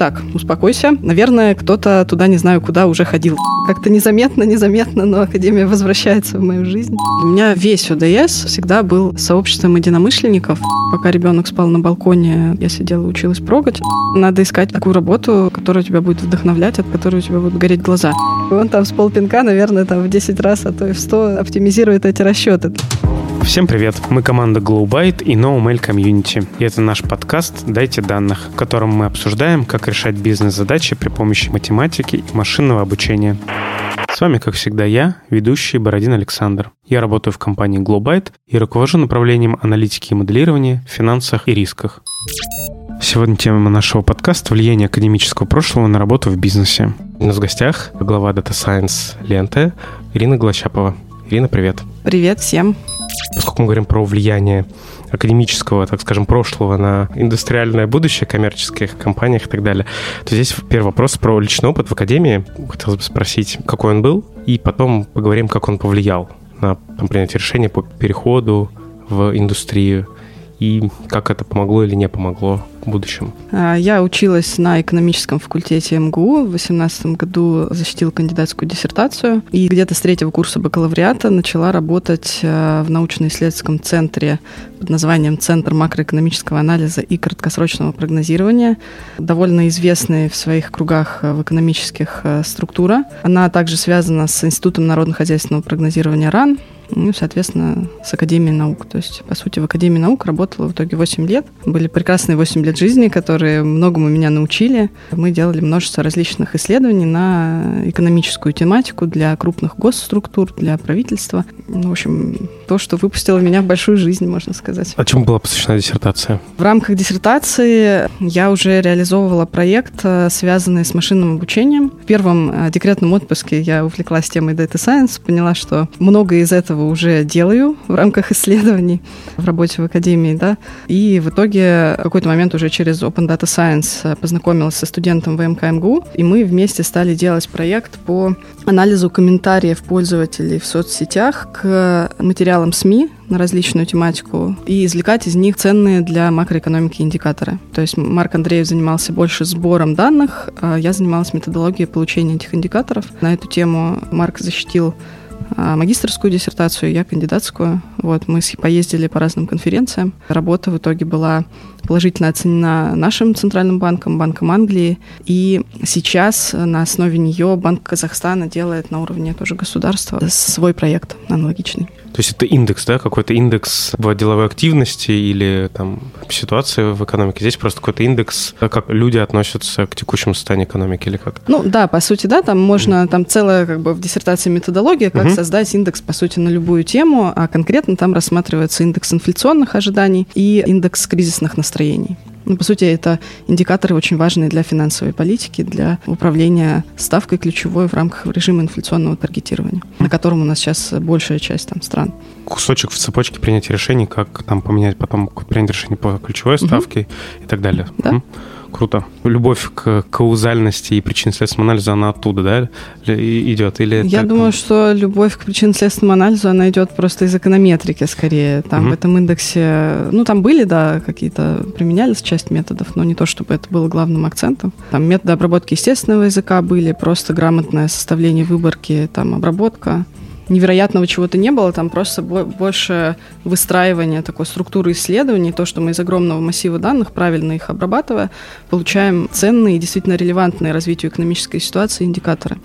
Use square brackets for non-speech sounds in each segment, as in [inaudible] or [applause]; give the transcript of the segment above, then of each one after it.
Так, успокойся. Наверное, кто-то туда, не знаю, куда уже ходил. Как-то незаметно, незаметно, но Академия возвращается в мою жизнь. У меня весь ОДС всегда был сообществом единомышленников. Пока ребенок спал на балконе, я сидела и училась прогать. Надо искать такую работу, которая тебя будет вдохновлять, от которой у тебя будут гореть глаза. Он там с полпинка, наверное, там в 10 раз, а то и в 100 оптимизирует эти расчеты. Всем привет! Мы команда GlowByte и NoMail Community. И это наш подкаст «Дайте данных», в котором мы обсуждаем, как решать бизнес-задачи при помощи математики и машинного обучения. С вами, как всегда, я, ведущий Бородин Александр. Я работаю в компании GlowByte и руковожу направлением аналитики и моделирования в финансах и рисках. Сегодня тема нашего подкаста – влияние академического прошлого на работу в бизнесе. У нас в гостях глава Data Science ленты Ирина Глощапова. Ирина, привет. Привет всем. Поскольку мы говорим про влияние академического, так скажем, прошлого на индустриальное будущее коммерческих компаниях и так далее, то здесь первый вопрос про личный опыт в академии. Хотелось бы спросить, какой он был, и потом поговорим, как он повлиял на там, принятие решения по переходу в индустрию и как это помогло или не помогло в будущем? А, я училась на экономическом факультете МГУ. В 2018 году защитила кандидатскую диссертацию. И где-то с третьего курса бакалавриата начала работать а, в научно-исследовательском центре под названием Центр макроэкономического анализа и краткосрочного прогнозирования. Довольно известная в своих кругах а, в экономических структура. Она также связана с Институтом народно-хозяйственного прогнозирования РАН, ну, соответственно, с Академией наук. То есть, по сути, в Академии наук работала в итоге 8 лет. Были прекрасные 8 лет жизни, которые многому меня научили. Мы делали множество различных исследований на экономическую тематику для крупных госструктур, для правительства. Ну, в общем, то, что выпустило меня в большую жизнь, можно сказать. А чему была посвящена диссертация? В рамках диссертации я уже реализовывала проект, э, связанный с машинным обучением. В первом э, декретном отпуске я увлеклась темой Data Science, поняла, что много из этого этого уже делаю в рамках исследований в работе в академии, да, и в итоге в какой-то момент уже через Open Data Science познакомилась со студентом ВМК МГУ, и мы вместе стали делать проект по анализу комментариев пользователей в соцсетях к материалам СМИ на различную тематику и извлекать из них ценные для макроэкономики индикаторы. То есть Марк Андреев занимался больше сбором данных, а я занималась методологией получения этих индикаторов. На эту тему Марк защитил магистрскую диссертацию, я кандидатскую. Вот, мы поездили по разным конференциям. Работа в итоге была положительно оценена нашим центральным банком, Банком Англии. И сейчас на основе нее Банк Казахстана делает на уровне тоже государства свой проект аналогичный. То есть это индекс, да, какой-то индекс в деловой активности или там ситуации в экономике. Здесь просто какой-то индекс, как люди относятся к текущему состоянию экономики или как? Ну да, по сути, да, там можно, там целая как бы в диссертации методология, как угу. создать индекс, по сути, на любую тему, а конкретно там рассматривается индекс инфляционных ожиданий и индекс кризисных настроений. Ну, по сути, это индикаторы очень важные для финансовой политики, для управления ставкой ключевой в рамках режима инфляционного таргетирования, на котором у нас сейчас большая часть там, стран. Кусочек в цепочке принятия решений, как там поменять потом принять решение по ключевой ставке угу. и так далее. Да. Круто. Любовь к каузальности и причинно-следственному анализу, она оттуда, да, идет? Или Я так? думаю, что любовь к причинно-следственному анализу, она идет просто из эконометрики скорее. Там угу. в этом индексе, ну, там были, да, какие-то, применялись часть методов, но не то, чтобы это было главным акцентом. Там методы обработки естественного языка были, просто грамотное составление выборки, там, обработка невероятного чего-то не было, там просто больше выстраивания такой структуры исследований, то, что мы из огромного массива данных, правильно их обрабатывая, получаем ценные и действительно релевантные развитию экономической ситуации индикаторы.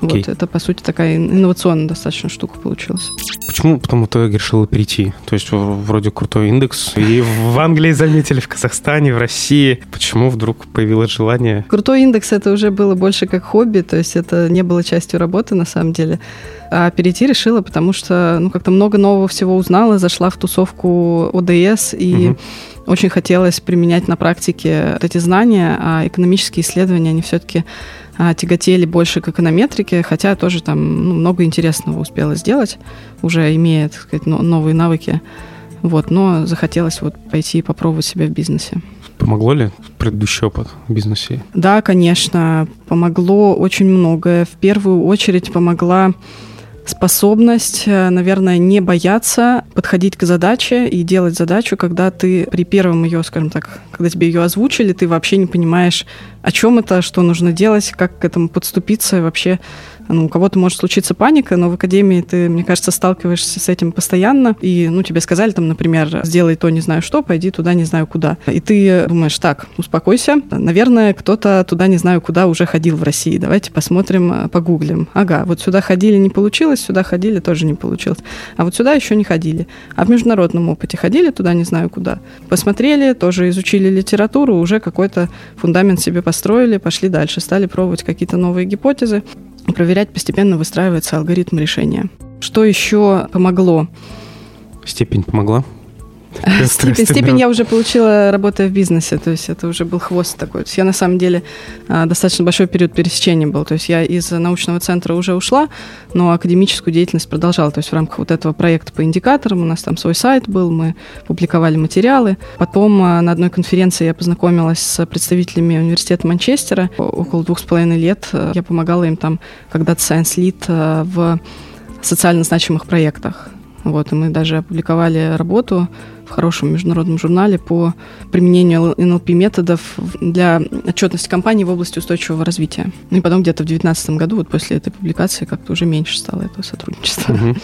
Okay. Вот, это, по сути, такая инновационная достаточно штука получилась. Почему потом в итоге решила перейти? То есть вроде крутой индекс, и в Англии заметили, в Казахстане, в России. Почему вдруг появилось желание? Крутой индекс это уже было больше как хобби, то есть это не было частью работы на самом деле. А перейти решила, потому что ну, как-то много нового всего узнала, зашла в тусовку ОДС и угу. очень хотелось применять на практике вот эти знания, а экономические исследования, они все-таки а, тяготели больше к эконометрике, хотя тоже там ну, много интересного успела сделать, уже имея, так сказать, новые навыки. Вот, но захотелось вот пойти и попробовать себя в бизнесе. Помогло ли предыдущий опыт в бизнесе? Да, конечно, помогло очень многое. В первую очередь помогла способность, э, наверное, не бояться подходить к задаче и делать задачу, когда ты при первом ее, скажем так, когда тебе ее озвучили, ты вообще не понимаешь, о чем это, что нужно делать, как к этому подступиться вообще ну, у кого-то может случиться паника, но в академии ты, мне кажется, сталкиваешься с этим постоянно. И, ну, тебе сказали там, например, сделай то не знаю что, пойди туда не знаю куда. И ты думаешь, так, успокойся. Наверное, кто-то туда не знаю куда уже ходил в России. Давайте посмотрим, э, погуглим. Ага, вот сюда ходили, не получилось, сюда ходили, тоже не получилось. А вот сюда еще не ходили. А в международном опыте ходили туда не знаю куда. Посмотрели, тоже изучили литературу, уже какой-то фундамент себе построили, пошли дальше, стали пробовать какие-то новые гипотезы проверять постепенно выстраивается алгоритм решения. Что еще помогло? Степень помогла? [laughs] Степень, степень я уже получила, работая в бизнесе, то есть это уже был хвост такой. То есть я на самом деле а, достаточно большой период пересечения был. То есть я из научного центра уже ушла, но академическую деятельность продолжала. То есть в рамках вот этого проекта по индикаторам у нас там свой сайт был, мы публиковали материалы. Потом а, на одной конференции я познакомилась с представителями университета Манчестера. Около двух с половиной лет а, я помогала им там когда-то Science Lead в социально значимых проектах. Вот, и мы даже опубликовали работу в хорошем международном журнале по применению НЛП методов для отчетности компании в области устойчивого развития. Ну и потом где-то в 2019 году, вот после этой публикации, как-то уже меньше стало этого сотрудничества. Угу.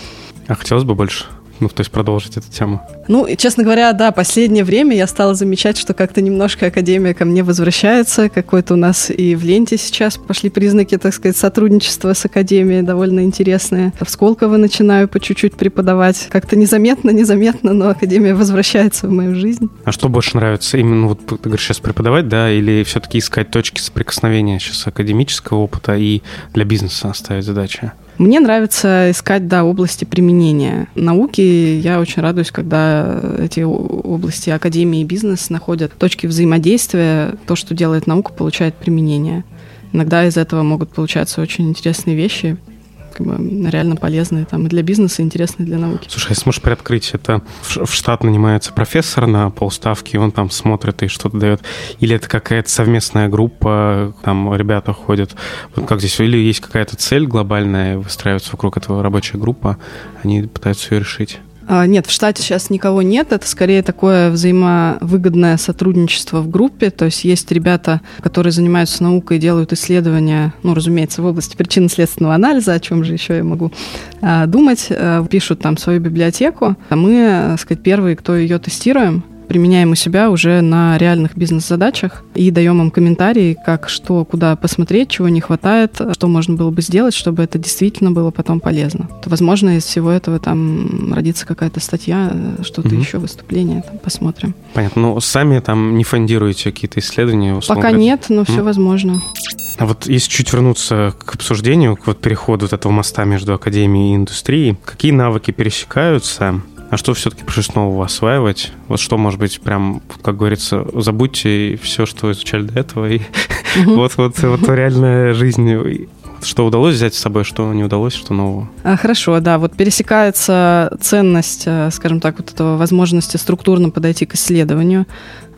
А хотелось бы больше? Ну, то есть продолжить эту тему. Ну, честно говоря, да, последнее время я стала замечать, что как-то немножко Академия ко мне возвращается. Какой-то у нас и в ленте сейчас пошли признаки, так сказать, сотрудничества с Академией довольно интересные. В Сколково начинаю по чуть-чуть преподавать. Как-то незаметно, незаметно, но Академия возвращается в мою жизнь. А что больше нравится? Именно вот ты говоришь сейчас преподавать, да, или все-таки искать точки соприкосновения сейчас академического опыта и для бизнеса ставить задачи? Мне нравится искать, да, области применения науки. Я очень радуюсь, когда эти области академии и бизнес находят точки взаимодействия. То, что делает наука, получает применение. Иногда из этого могут получаться очень интересные вещи как бы реально полезные там и для бизнеса, и интересные для науки. Слушай, если можешь приоткрыть, это в штат нанимается профессор на полставки, и он там смотрит и что-то дает, или это какая-то совместная группа, там ребята ходят, вот как здесь, или есть какая-то цель глобальная, выстраивается вокруг этого рабочая группа, они пытаются ее решить? А, нет, в штате сейчас никого нет. Это скорее такое взаимовыгодное сотрудничество в группе. То есть есть ребята, которые занимаются наукой делают исследования, ну, разумеется, в области причинно-следственного анализа, о чем же еще я могу а, думать. А, пишут там свою библиотеку. А мы, так сказать, первые, кто ее тестируем применяем у себя уже на реальных бизнес-задачах и даем им комментарии, как что, куда посмотреть, чего не хватает, что можно было бы сделать, чтобы это действительно было потом полезно. То, возможно, из всего этого там родится какая-то статья, что-то угу. еще, выступление, там, посмотрим. Понятно. Ну, сами там не фондируете какие-то исследования? Пока нет, но все возможно. А вот если чуть вернуться к обсуждению, к вот переходу вот этого моста между академией и индустрией, какие навыки пересекаются, а что все-таки пришлось нового осваивать? Вот что, может быть, прям, как говорится, забудьте все, что изучали до этого, и [laughs] вот, вот, реальная жизнь что удалось взять с собой, что не удалось, что нового? А, хорошо, да. Вот пересекается ценность, э, скажем так, вот этого возможности структурно подойти к исследованию,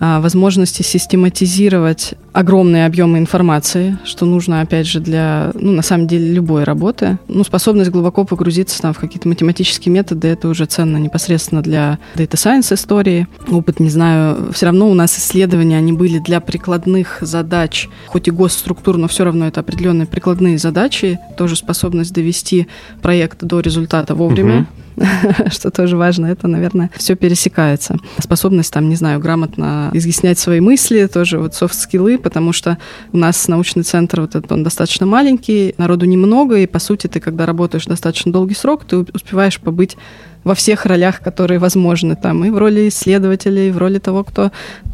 возможности систематизировать огромные объемы информации, что нужно, опять же, для, ну, на самом деле, любой работы. Ну, способность глубоко погрузиться там в какие-то математические методы, это уже ценно непосредственно для data science истории. Опыт, не знаю, все равно у нас исследования, они были для прикладных задач, хоть и госструктур, но все равно это определенные прикладные задачи, тоже способность довести проект до результата вовремя, [laughs] что тоже важно, это, наверное, все пересекается. Способность, там, не знаю, грамотно изъяснять свои мысли, тоже вот софт-скиллы, потому что у нас научный центр, вот этот, он достаточно маленький, народу немного, и, по сути, ты, когда работаешь достаточно долгий срок, ты успеваешь побыть во всех ролях, которые возможны там, и в роли исследователя, и в роли того, кто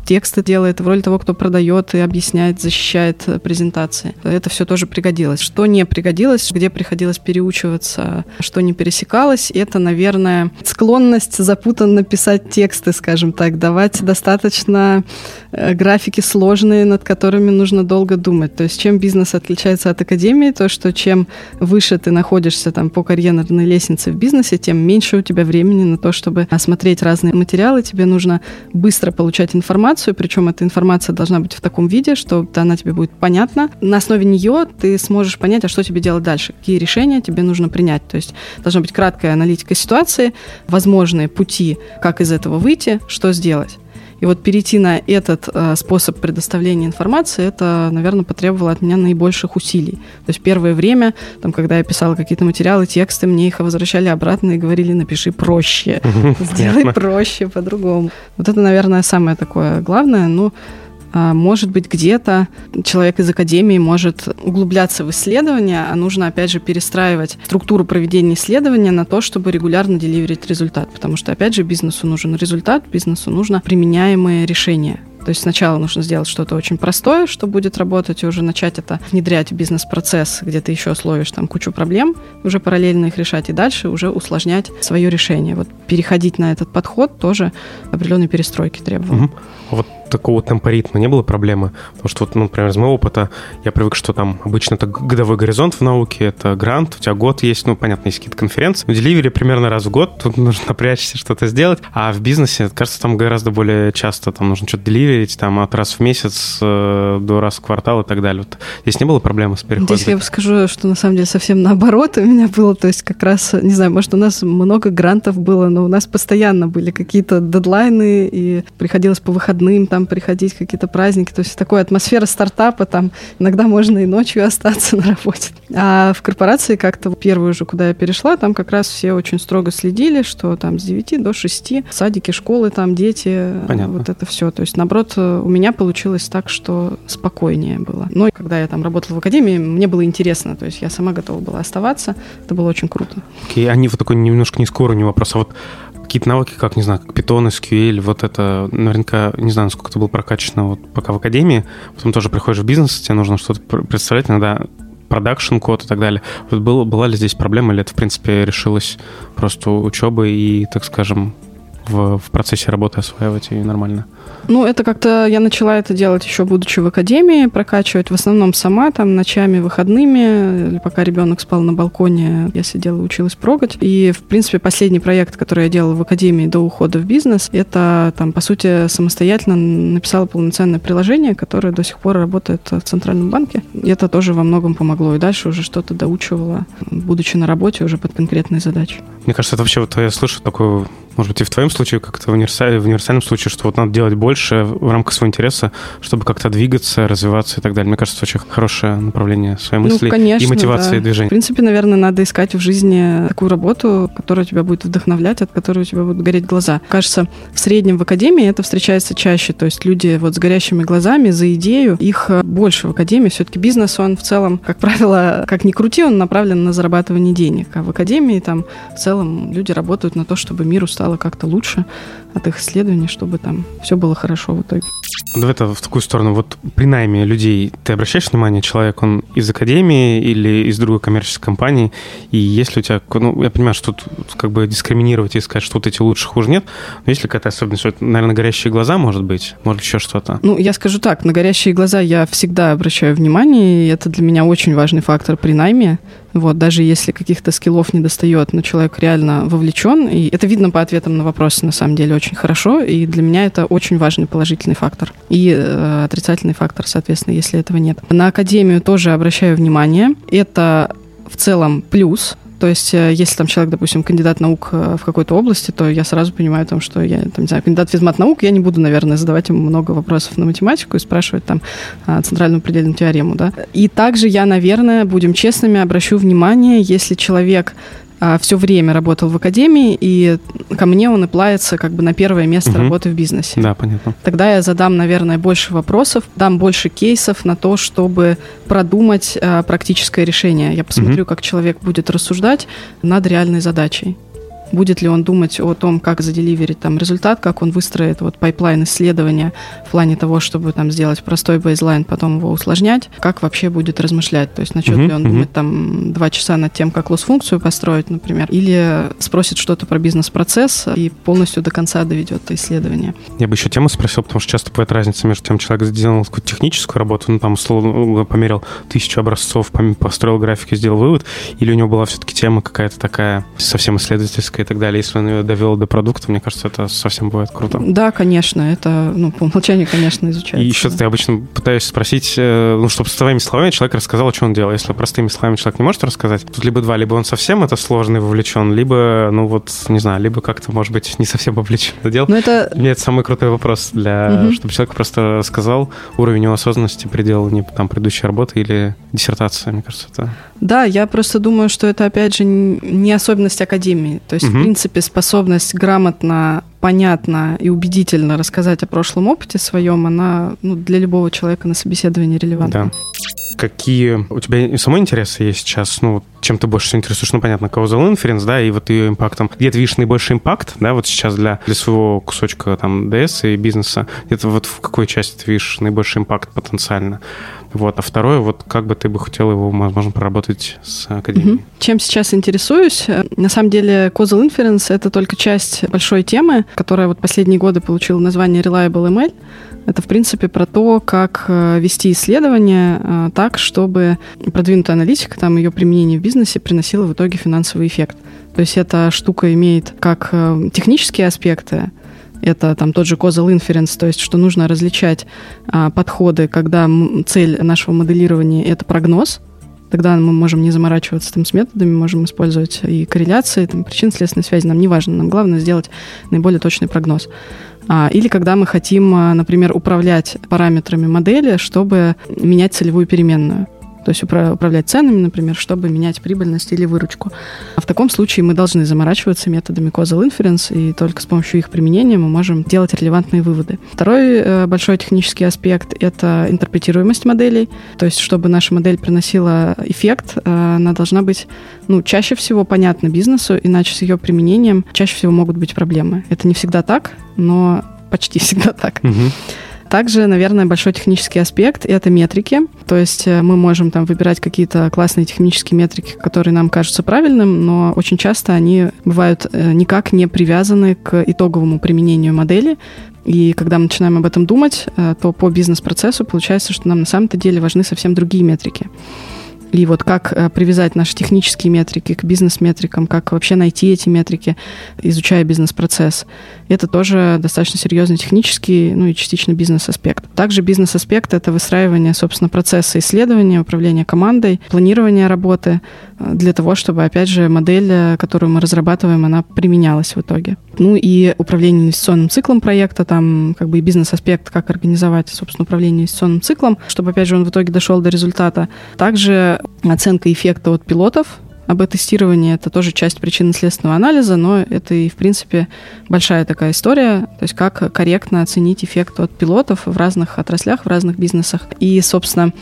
тексты делает, в роли того, кто продает и объясняет, защищает э, презентации. Это все тоже пригодилось. Что не пригодилось, где приходилось переучиваться, что не пересекалось, это, наверное, склонность запутанно писать тексты, скажем так, давать достаточно э, графики сложные, над которыми нужно долго думать. То есть чем бизнес отличается от академии, то что чем выше ты находишься там по карьерной лестнице в бизнесе, тем меньше у тебя времени на то, чтобы осмотреть разные материалы. Тебе нужно быстро получать информацию, причем эта информация должна быть в таком виде, что она тебе будет понятна. На основе нее ты сможешь понять, а что тебе делать дальше, какие решения тебе нужно принять. То есть должна быть краткая аналитика ситуации, возможные пути, как из этого выйти, что сделать. И вот перейти на этот э, способ предоставления информации, это, наверное, потребовало от меня наибольших усилий. То есть первое время, там, когда я писала какие-то материалы, тексты, мне их возвращали обратно и говорили, напиши проще, [laughs] сделай проще, по-другому. Вот это, наверное, самое такое главное. Ну, а, может быть, где-то человек из академии может углубляться в исследования, а нужно, опять же, перестраивать структуру проведения исследования на то, чтобы регулярно деливерить результат. Потому что, опять же, бизнесу нужен результат, бизнесу нужно применяемые решения. То есть сначала нужно сделать что-то очень простое, что будет работать, и уже начать это внедрять в бизнес-процесс, где ты еще словишь там кучу проблем, уже параллельно их решать, и дальше уже усложнять свое решение. Вот переходить на этот подход тоже определенной перестройки требовало. Угу. Вот такого темпоритма не было проблемы? Потому что, вот, ну, например, из моего опыта я привык, что там обычно это годовой горизонт в науке, это грант, у тебя год есть, ну, понятно, есть какие-то конференции. В деливере примерно раз в год, тут [laughs] нужно напрячься, что-то сделать. А в бизнесе, кажется, там гораздо более часто там нужно что-то деливерить, там от раз в месяц э, до раз в квартал и так далее. Вот здесь не было проблемы с переходом? Здесь я бы скажу, что на самом деле совсем наоборот у меня было, то есть как раз, не знаю, может, у нас много грантов было, но у нас постоянно были какие-то дедлайны, и приходилось по выходным там приходить, какие-то праздники. То есть такая атмосфера стартапа, там иногда можно и ночью остаться [laughs] на работе. А в корпорации как-то первую же, куда я перешла, там как раз все очень строго следили, что там с 9 до 6 садики, школы, там дети, Понятно. вот это все. То есть, наоборот, у меня получилось так, что спокойнее было. Но когда я там работала в академии, мне было интересно, то есть я сама готова была оставаться. Это было очень круто. Окей, okay, они вот такой немножко не скоро не вопрос, а вот какие-то навыки, как, не знаю, как Python, SQL, вот это наверняка, не знаю, насколько это было прокачано вот пока в академии, потом тоже приходишь в бизнес, тебе нужно что-то представлять, иногда продакшн код и так далее. Вот было, была ли здесь проблема, или это, в принципе, решилось просто учебой и, так скажем, в, в процессе работы осваивать и нормально? Ну, это как-то я начала это делать еще будучи в академии, прокачивать в основном сама, там, ночами, выходными, или пока ребенок спал на балконе, я сидела училась прогать. И, в принципе, последний проект, который я делала в академии до ухода в бизнес, это, там, по сути, самостоятельно написала полноценное приложение, которое до сих пор работает в Центральном банке. И это тоже во многом помогло. И дальше уже что-то доучивала, будучи на работе уже под конкретные задачи. Мне кажется, это вообще, вот я слышу такую может быть, и в твоем случае, как это в, универсаль, в универсальном случае, что вот надо делать больше в рамках своего интереса, чтобы как-то двигаться, развиваться и так далее. Мне кажется, очень хорошее направление своей ну, мысли конечно, и мотивации да. движения. В принципе, наверное, надо искать в жизни такую работу, которая тебя будет вдохновлять, от которой у тебя будут гореть глаза. Кажется, в среднем в академии это встречается чаще. То есть люди вот с горящими глазами за идею, их больше в академии. Все-таки бизнес, он в целом, как правило, [laughs] как ни крути, он направлен на зарабатывание денег. А в академии там в целом люди работают на то, чтобы миру стало стало как-то лучше от их исследований, чтобы там все было хорошо в итоге. Давай это в такую сторону. Вот при найме людей ты обращаешь внимание, человек, он из академии или из другой коммерческой компании, и если у тебя, ну, я понимаю, что тут как бы дискриминировать и сказать, что вот эти лучше, хуже нет, но есть ли какая-то особенность, это, наверное, горящие глаза, может быть, может еще что-то? Ну, я скажу так, на горящие глаза я всегда обращаю внимание, и это для меня очень важный фактор при найме, вот, даже если каких-то скиллов не достает, но человек реально вовлечен, и это видно по ответам на вопросы, на самом деле, очень хорошо, и для меня это очень важный положительный фактор. И э, отрицательный фактор, соответственно, если этого нет. На академию тоже обращаю внимание. Это в целом плюс, то есть, э, если там человек, допустим, кандидат наук э, в какой-то области, то я сразу понимаю, там, что я, там, не знаю, кандидат физмат наук, я не буду, наверное, задавать ему много вопросов на математику и спрашивать там а, центральную предельную теорему, да. И также я, наверное, будем честными, обращу внимание, если человек все время работал в академии, и ко мне он apply ится как бы на первое место угу. работы в бизнесе. Да, понятно. Тогда я задам, наверное, больше вопросов, дам больше кейсов на то, чтобы продумать а, практическое решение. Я посмотрю, угу. как человек будет рассуждать над реальной задачей будет ли он думать о том, как за deliver ить там результат, как он выстроит вот pipeline исследования в плане того, чтобы там сделать простой бейзлайн, потом его усложнять, как вообще будет размышлять, то есть начнет uh-huh, ли он uh-huh. думать там два часа над тем, как лосс-функцию построить, например, или спросит что-то про бизнес-процесс и полностью до конца доведет это исследование. Я бы еще тему спросил, потому что часто бывает разница между тем, человек сделал какую-то техническую работу, ну там, условно, померил тысячу образцов, построил графики, сделал вывод, или у него была все-таки тема какая-то такая совсем исследовательская, и так далее, если он ее довел до продукта, мне кажется, это совсем бывает круто. Да, конечно, это, ну, по умолчанию, конечно, изучается. И еще ты обычно пытаюсь спросить, э, ну, чтобы с твоими словами человек рассказал, что он делал. Если простыми словами человек не может рассказать, тут либо два, либо он совсем это сложный вовлечен, либо, ну, вот, не знаю, либо как-то, может быть, не совсем вовлечен это дело. Но это... Мне это самый крутой вопрос для, угу. чтобы человек просто сказал уровень его осознанности предел не там предыдущей работы или диссертации, мне кажется, это... Да, я просто думаю, что это, опять же, не особенность академии. То есть. В принципе, способность грамотно, понятно и убедительно рассказать о прошлом опыте своем, она ну, для любого человека на собеседовании релевантна. Да какие у тебя самой интересы есть сейчас, ну, чем ты больше интересуешь, ну, понятно, causal inference, да, и вот ее импактом. Где ты видишь наибольший импакт, да, вот сейчас для, для своего кусочка там DS и бизнеса, где-то вот в какой части ты видишь наибольший импакт потенциально? Вот. А второе, вот как бы ты бы хотел его, возможно, проработать с академией? Угу. Чем сейчас интересуюсь? На самом деле, causal inference — это только часть большой темы, которая вот последние годы получила название Reliable ML. Это, в принципе, про то, как э, вести исследования э, так, чтобы продвинутая аналитика, там ее применение в бизнесе приносило в итоге финансовый эффект. То есть эта штука имеет как э, технические аспекты, это там тот же causal inference, то есть что нужно различать а, подходы, когда цель нашего моделирования — это прогноз, тогда мы можем не заморачиваться там с методами, можем использовать и корреляции, там, причин-следственной связи, нам не важно, нам главное сделать наиболее точный прогноз. А, или когда мы хотим, а, например, управлять параметрами модели, чтобы менять целевую переменную то есть управлять ценами, например, чтобы менять прибыльность или выручку. А в таком случае мы должны заморачиваться методами causal inference, и только с помощью их применения мы можем делать релевантные выводы. Второй э, большой технический аспект — это интерпретируемость моделей, то есть чтобы наша модель приносила эффект, э, она должна быть ну, чаще всего понятна бизнесу, иначе с ее применением чаще всего могут быть проблемы. Это не всегда так, но почти всегда так. Угу. Также, наверное, большой технический аспект — это метрики. То есть э, мы можем там выбирать какие-то классные технические метрики, которые нам кажутся правильным, но очень часто они бывают э, никак не привязаны к итоговому применению модели. И когда мы начинаем об этом думать, э, то по бизнес-процессу получается, что нам на самом-то деле важны совсем другие метрики. И вот как э, привязать наши технические метрики к бизнес-метрикам, как вообще найти эти метрики, изучая бизнес-процесс. Это тоже достаточно серьезный технический, ну и частично бизнес-аспект. Также бизнес-аспект — это выстраивание, собственно, процесса исследования, управления командой, планирование работы э, для того, чтобы, опять же, модель, э, которую мы разрабатываем, она применялась в итоге. Ну и управление инвестиционным циклом проекта, там как бы и бизнес-аспект, как организовать, собственно, управление инвестиционным циклом, чтобы, опять же, он в итоге дошел до результата. Также оценка эффекта от пилотов, АБ-тестирование — это тоже часть причинно-следственного анализа, но это и, в принципе, большая такая история, то есть как корректно оценить эффект от пилотов в разных отраслях, в разных бизнесах. И, собственно,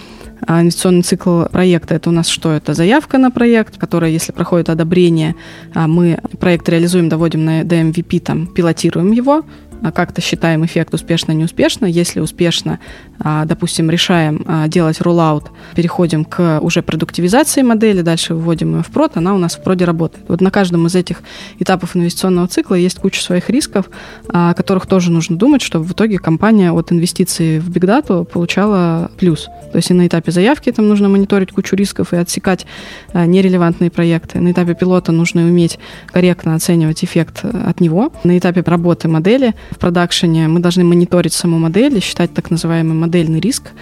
инвестиционный цикл проекта — это у нас что? Это заявка на проект, которая, если проходит одобрение, а мы проект реализуем, доводим на, до MVP, там, пилотируем его, как-то считаем эффект успешно-неуспешно. Если успешно, а, допустим, решаем а, делать роллаут, переходим к уже продуктивизации модели, дальше выводим ее в прод, она у нас в проде работает. Вот на каждом из этих этапов инвестиционного цикла есть куча своих рисков, о которых тоже нужно думать, чтобы в итоге компания от инвестиций в Big Data получала плюс. То есть и на этапе заявки там нужно мониторить кучу рисков и отсекать нерелевантные проекты. На этапе пилота нужно уметь корректно оценивать эффект от него. На этапе работы модели в продакшене мы должны мониторить саму модель и считать так называемый модельный риск,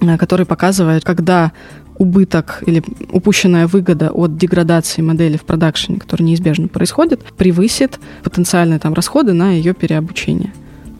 э, который показывает, когда убыток или упущенная выгода от деградации модели в продакшене, которая неизбежно происходит, превысит потенциальные там расходы на ее переобучение.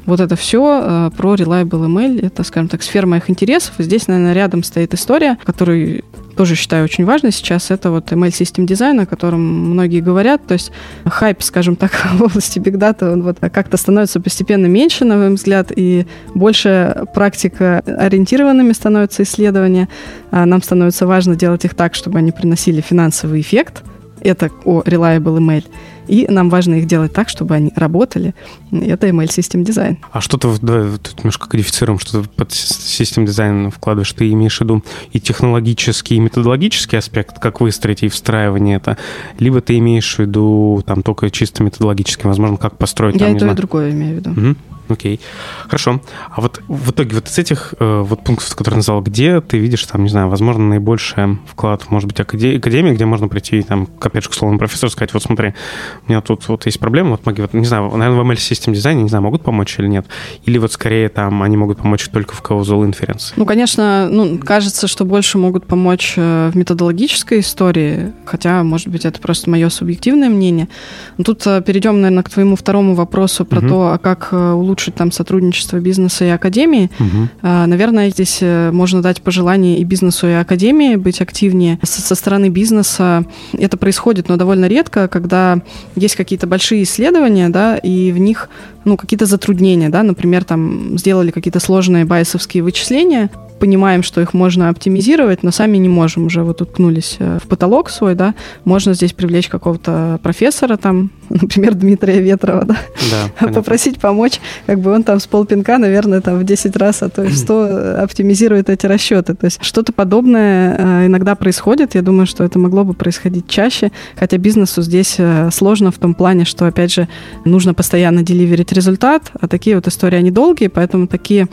Вот это все э, про Reliable ML. Это, скажем так, сфера моих интересов. Здесь, наверное, рядом стоит история, которую тоже считаю очень важной сейчас, это вот ML System Design, о котором многие говорят. То есть хайп, скажем так, [laughs] в области Big Data, он вот как-то становится постепенно меньше, на мой взгляд, и больше практика ориентированными становятся исследования. А нам становится важно делать их так, чтобы они приносили финансовый эффект. Это о Reliable ML. И нам важно их делать так, чтобы они работали. Это ML System Design. А что ты, давай тут немножко кодифицируем, что ты под System Design вкладываешь? Ты имеешь в виду и технологический, и методологический аспект, как выстроить и встраивание это, либо ты имеешь в виду там только чисто методологический, возможно, как построить? Я там, и то, и другое имею в виду. Угу. Окей, хорошо. А вот в итоге вот из этих э, вот пунктов, которые назвал, где ты видишь там, не знаю, возможно, наибольший вклад, может быть, академии, где можно прийти, там, опять же, к слову, профессору сказать, вот смотри, у меня тут вот есть проблема, вот помоги, вот, не знаю, наверное, в ML систем дизайне, не знаю, могут помочь или нет, или вот скорее там они могут помочь только в causal inference? Ну, конечно, ну, кажется, что больше могут помочь э, в методологической истории, хотя, может быть, это просто мое субъективное мнение. Но тут э, перейдем, наверное, к твоему второму вопросу про угу. то, а как улучшить улучшить там сотрудничество бизнеса и академии. Угу. Наверное, здесь э, можно дать пожелание и бизнесу, и академии быть активнее. Со, со стороны бизнеса это происходит, но довольно редко, когда есть какие-то большие исследования, да, и в них ну, какие-то затруднения, да, например, там сделали какие-то сложные байесовские вычисления, понимаем, что их можно оптимизировать, но сами не можем, уже вот уткнулись э, в потолок свой, да, можно здесь привлечь какого-то профессора там, [laughs] например, Дмитрия Ветрова, да, да [laughs] попросить помочь, как бы он там с полпинка, наверное, там в 10 раз, а то и в 100 оптимизирует эти расчеты. То есть что-то подобное э, иногда происходит, я думаю, что это могло бы происходить чаще, хотя бизнесу здесь э, сложно в том плане, что, опять же, нужно постоянно деливерить результат, а такие вот истории, они долгие, поэтому такие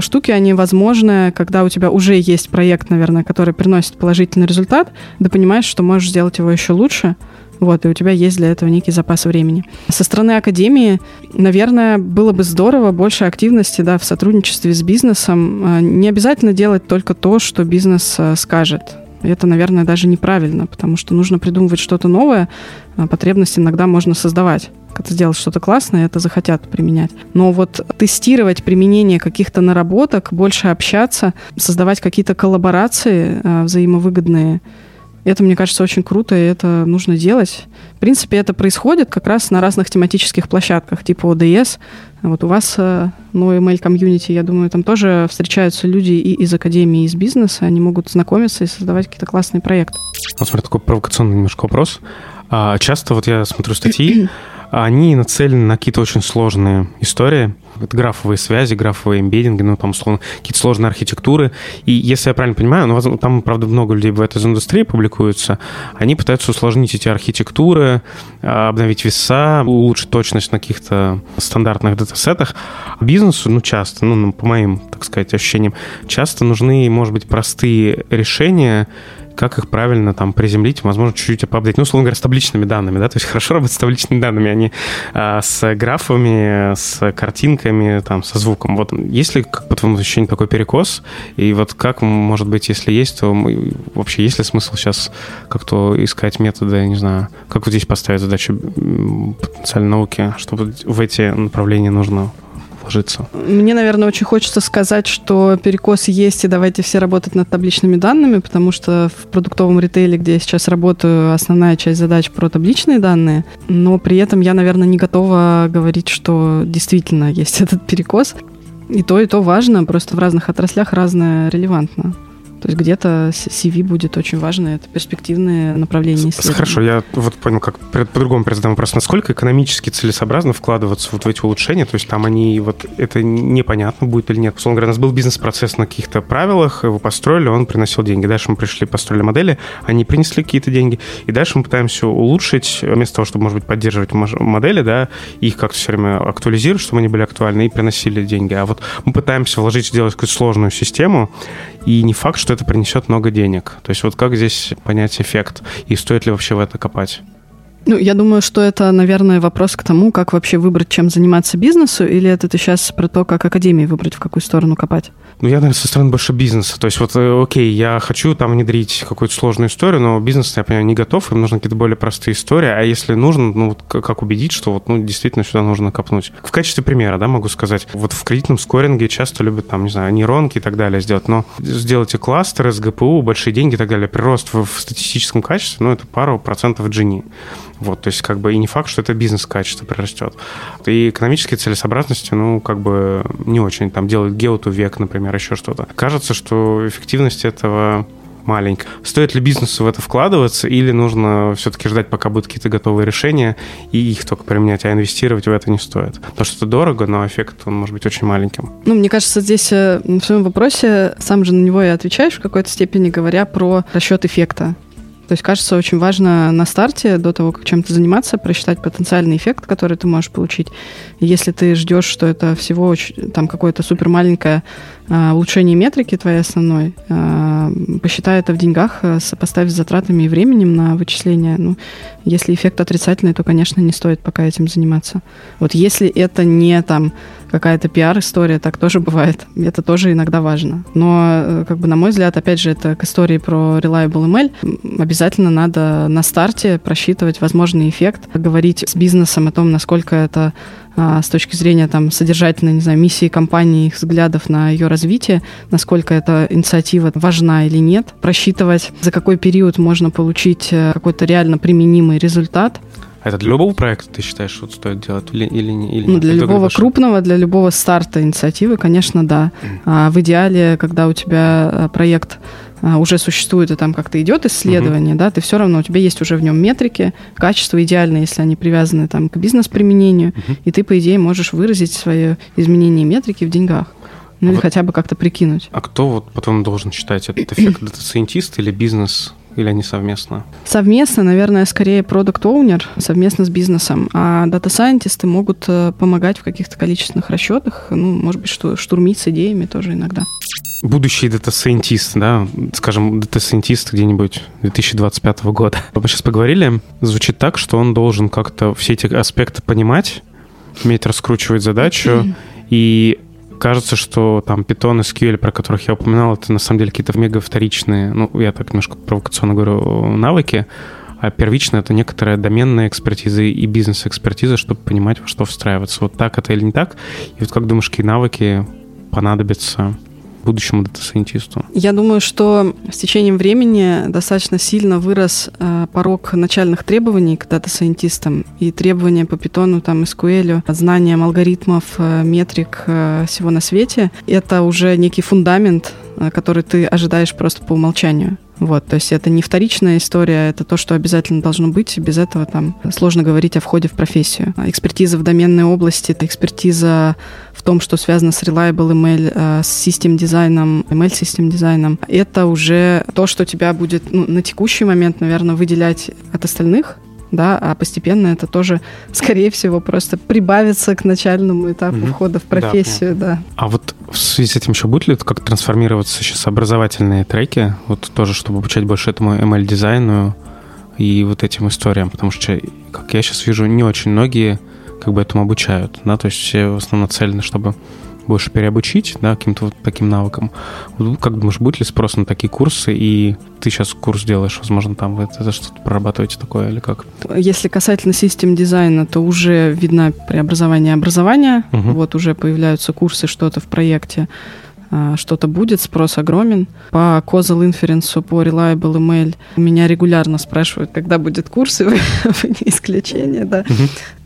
штуки, они возможны, когда у тебя уже есть проект, наверное, который приносит положительный результат, ты понимаешь, что можешь сделать его еще лучше, вот, и у тебя есть для этого некий запас времени. Со стороны академии, наверное, было бы здорово больше активности да, в сотрудничестве с бизнесом. А, не обязательно делать только то, что бизнес а, скажет. Это, наверное, даже неправильно, потому что нужно придумывать что-то новое, а потребность иногда можно создавать. Когда сделать что-то классное, это захотят применять. Но вот тестировать применение каких-то наработок, больше общаться, создавать какие-то коллаборации а, взаимовыгодные, это, мне кажется, очень круто, и это нужно делать. В принципе, это происходит как раз на разных тематических площадках, типа ОДС. Вот у вас, э, ну, ML комьюнити, я думаю, там тоже встречаются люди и из академии, и из бизнеса, они могут знакомиться и создавать какие-то классные проекты. Вот смотри, такой провокационный немножко вопрос. А часто вот я смотрю статьи, [clears throat] они нацелены на какие-то очень сложные истории. Это графовые связи, графовые эмбеддинги, ну, там, условно, какие-то сложные архитектуры. И если я правильно понимаю, ну, там, правда, много людей в этой индустрии публикуются, они пытаются усложнить эти архитектуры, а, обновить веса, улучшить точность на каких-то стандартных датасетах. Бизнесу, ну, часто, ну, по моим, так сказать, ощущениям, часто нужны, может быть, простые решения, как их правильно там приземлить, возможно, чуть-чуть апдейт. Ну, условно говоря, с табличными данными, да, то есть хорошо работать с табличными данными, они а, с графами, с картинками, там, со звуком. Вот есть ли, как по твоему ощущению, такой перекос? И вот как, может быть, если есть, то вообще есть ли смысл сейчас как-то искать методы, не знаю, как вот здесь поставить задачу потенциальной науки, чтобы в эти направления нужно ложится. Мне, наверное, очень хочется сказать, что перекос есть, и давайте все работать над табличными данными, потому что в продуктовом ритейле, где я сейчас работаю, основная часть задач про табличные данные, но при этом я, наверное, не готова говорить, что действительно есть [laughs] этот перекос. И то, и то важно, просто в разных отраслях разное релевантно. То есть где-то CV будет очень важно, это перспективные направления исследований. Хорошо, я вот понял, как по-другому задам вопрос. Насколько экономически целесообразно вкладываться вот в эти улучшения? То есть там они, вот это непонятно будет или нет. Условно говоря, у нас был бизнес-процесс на каких-то правилах, его построили, он приносил деньги. Дальше мы пришли, построили модели, они принесли какие-то деньги, и дальше мы пытаемся улучшить, вместо того, чтобы, может быть, поддерживать модели, да, их как-то все время актуализировать, чтобы они были актуальны и приносили деньги. А вот мы пытаемся вложить, сделать какую-то сложную систему, и не факт, что это принесет много денег. То есть вот как здесь понять эффект, и стоит ли вообще в это копать? Ну, я думаю, что это, наверное, вопрос к тому, как вообще выбрать, чем заниматься бизнесу, или это ты сейчас про то, как академии выбрать, в какую сторону копать? Ну, я, наверное, со стороны больше бизнеса. То есть вот, э, окей, я хочу там внедрить какую-то сложную историю, но бизнес, я понимаю, не готов, им нужны какие-то более простые истории. А если нужно, ну, вот как убедить, что вот, ну, действительно сюда нужно копнуть? В качестве примера, да, могу сказать, вот в кредитном скоринге часто любят там, не знаю, нейронки и так далее сделать, но сделайте кластеры с ГПУ, большие деньги и так далее, прирост в, в статистическом качестве, ну, это пару процентов Gini. Вот, то есть как бы и не факт, что это бизнес-качество прирастет. И экономические целесообразности, ну, как бы не очень. Там делают геоту век, например, еще что-то. Кажется, что эффективность этого маленькая. Стоит ли бизнесу в это вкладываться или нужно все-таки ждать, пока будут какие-то готовые решения и их только применять, а инвестировать в это не стоит? Потому что это дорого, но эффект он может быть очень маленьким. Ну, мне кажется, здесь э, в своем вопросе сам же на него и отвечаешь в какой-то степени, говоря про расчет эффекта. То есть, кажется, очень важно на старте, до того, как чем-то заниматься, просчитать потенциальный эффект, который ты можешь получить. Если ты ждешь, что это всего там какое-то супер маленькое а, улучшение метрики твоей основной, а, посчитай это в деньгах, а, сопоставь с затратами и временем на вычисление. Ну, если эффект отрицательный, то, конечно, не стоит пока этим заниматься. Вот если это не там какая-то пиар-история, так тоже бывает. Это тоже иногда важно. Но, э, как бы, на мой взгляд, опять же, это к истории про Reliable ML. Обязательно надо на старте просчитывать возможный эффект, говорить с бизнесом о том, насколько это а, с точки зрения там, содержательной, не знаю, миссии компании, их взглядов на ее развитие, насколько эта инициатива важна или нет, просчитывать, за какой период можно получить э, какой-то реально применимый результат, это для любого проекта, ты считаешь, что стоит делать или, или, или ну, Для любого говоришь, крупного, для любого старта инициативы, конечно, да. А в идеале, когда у тебя э, проект а, уже существует и там как-то идет исследование, угу. да, ты все равно, у тебя есть уже в нем метрики, качества, идеально, если они привязаны там к бизнес-применению, угу. и ты, по идее, можешь выразить свое изменение метрики в деньгах. Ну, а или вот, хотя бы как-то прикинуть. А кто вот потом должен считать, это эффект data scientist или бизнес или они совместно? Совместно, наверное, скорее product owner совместно с бизнесом. А data scientist ы могут э, помогать в каких-то количественных расчетах, ну, может быть, brainstorm ить с идеями тоже иногда. Будущий data scientist, да, скажем, data scientist где-нибудь 2025 года. [laughs] Мы сейчас поговорили, звучит так, что он должен как-то все эти аспекты понимать, уметь раскручивать задачу, и кажется, что там Python и SQL, про которых я упоминал, это на самом деле какие-то мега вторичные, ну, я так немножко провокационно говорю, навыки, а первично это некоторая доменная экспертиза и бизнес-экспертиза, чтобы понимать, во что встраиваться. Вот так это или не так? И вот как думаешь, какие навыки понадобятся будущему data scientist у? Я думаю, что с течением времени достаточно сильно вырос э, порог начальных требований к data scientist ам и требования по питону, там, SQL, знаниям алгоритмов, э, метрик э, всего на свете. Это уже некий фундамент, который ты ожидаешь просто по умолчанию. Вот, то есть это не вторичная история, это то, что обязательно должно быть. Без этого там сложно говорить о входе в профессию. Экспертиза в доменной области, это экспертиза в том, что связано с Reliable ML, э, с систем дизайном, ML систем дизайном. Это уже то, что тебя будет ну, на текущий момент, наверное, выделять от остальных да, а постепенно это тоже, скорее всего, просто прибавится к начальному этапу mm входа в профессию, да, да. А вот в связи с этим еще будет ли это как трансформироваться сейчас образовательные треки, вот тоже, чтобы обучать больше этому ML-дизайну и вот этим историям, потому что, как я сейчас вижу, не очень многие как бы этому обучают, да, то есть все в основном нацелены, чтобы больше переобучить, да, каким-то вот таким навыкам. Как думаешь, будет ли спрос на такие курсы, и ты сейчас курс делаешь, возможно, там вы это что-то прорабатываете такое или как? Если касательно систем дизайна, то уже видно преобразование образования, угу. вот уже появляются курсы, что-то в проекте. А, что-то будет, спрос огромен. По Causal Inference, по Reliable ML меня регулярно спрашивают, когда будет курс, и [laughs] вы, вы не исключение, да.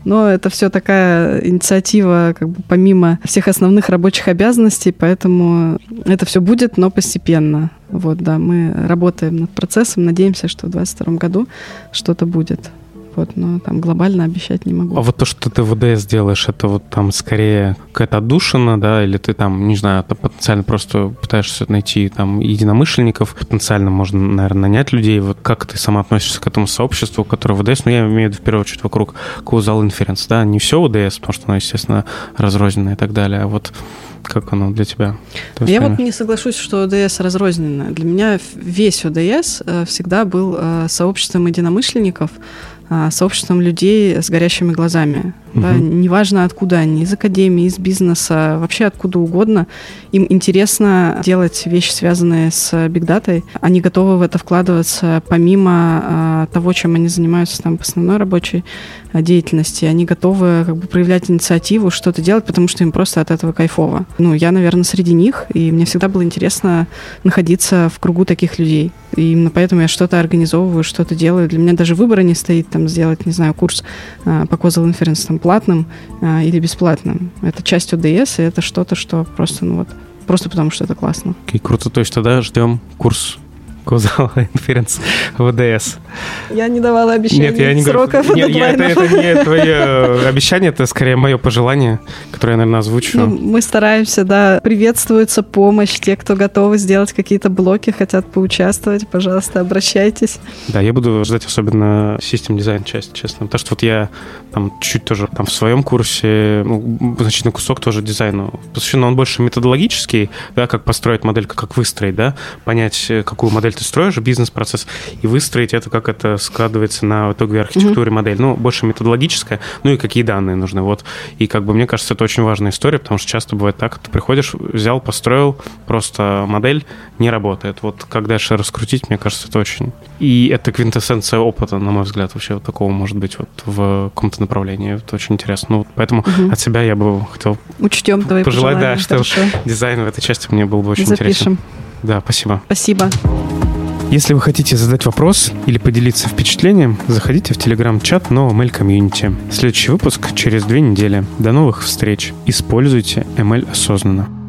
Но это все такая инициатива, как бы помимо всех основных рабочих обязанностей, поэтому это все будет, но постепенно. Вот, да, мы работаем над процессом, надеемся, что в 2022 году что-то будет. Вот, но там глобально обещать не могу. А вот то, что ты в ВДС делаешь, это вот там скорее какая-то отдушина, да, или ты там, не знаю, потенциально просто пытаешься найти там единомышленников, потенциально можно, наверное, нанять людей. Вот как ты сама относишься к этому сообществу, которое ВДС, ну, я имею в виду в первую очередь вокруг Causal Inference, да, не все ВДС, потому что оно, естественно, разрозненное и так далее, а вот как оно для тебя? Я вот не соглашусь, что ОДС разрозненное. Для меня весь ОДС э, всегда был э, сообществом единомышленников, сообществом людей с горящими глазами. Угу. Да, неважно, откуда они, из академии, из бизнеса, вообще откуда угодно. Им интересно делать вещи, связанные с бигдатой. Они готовы в это вкладываться помимо а, того, чем они занимаются там по основной рабочей а, деятельности. Они готовы как бы проявлять инициативу, что-то делать, потому что им просто от этого кайфово. Ну, я, наверное, среди них, и мне всегда было интересно находиться в кругу таких людей. И именно поэтому я что-то организовываю, что-то делаю. Для меня даже выбора не стоит там сделать, не знаю, курс а, по Causal Inference там платным а, или бесплатным. Это часть ОДС, и это что-то, что просто, ну вот, просто потому что это классно. Окей, okay, круто. То есть тогда ждем курс Causal Inference ВДС. Я не давала обещаний Нет, я не сроков говорю, нет, я, это, это не [laughs] твое обещание, это скорее мое пожелание, которое я, наверное, озвучу. Ну, мы стараемся, да, приветствуется помощь. Те, кто готовы сделать какие-то блоки, хотят поучаствовать, пожалуйста, обращайтесь. Да, я буду ждать особенно систем дизайн часть, честно. Потому что вот я там чуть тоже там в своем курсе, ну, значительный кусок тоже дизайну посвящен, он больше методологический, да, как построить модель, как выстроить, да, понять, какую модель ты строишь, бизнес-процесс, и выстроить это, как это складывается на итоговой архитектуре mm-hmm. модель. Ну, больше методологическая, ну и какие данные нужны. Вот. И как бы мне кажется, это очень важная история, потому что часто бывает так, ты приходишь, взял, построил, просто модель не работает. Вот как дальше раскрутить, мне кажется, это очень... И это квинтэссенция опыта, на мой взгляд, вообще вот такого может быть вот в каком-то направлении. Это очень интересно. Ну, поэтому угу. от себя я бы хотел Учтем твои пожелать, да, что дизайн в этой части мне был бы очень Запишем. интересен. Да, спасибо. Спасибо. Если вы хотите задать вопрос или поделиться впечатлением, заходите в телеграм-чат нового ML комьюнити. Следующий выпуск через две недели. До новых встреч. Используйте ML осознанно.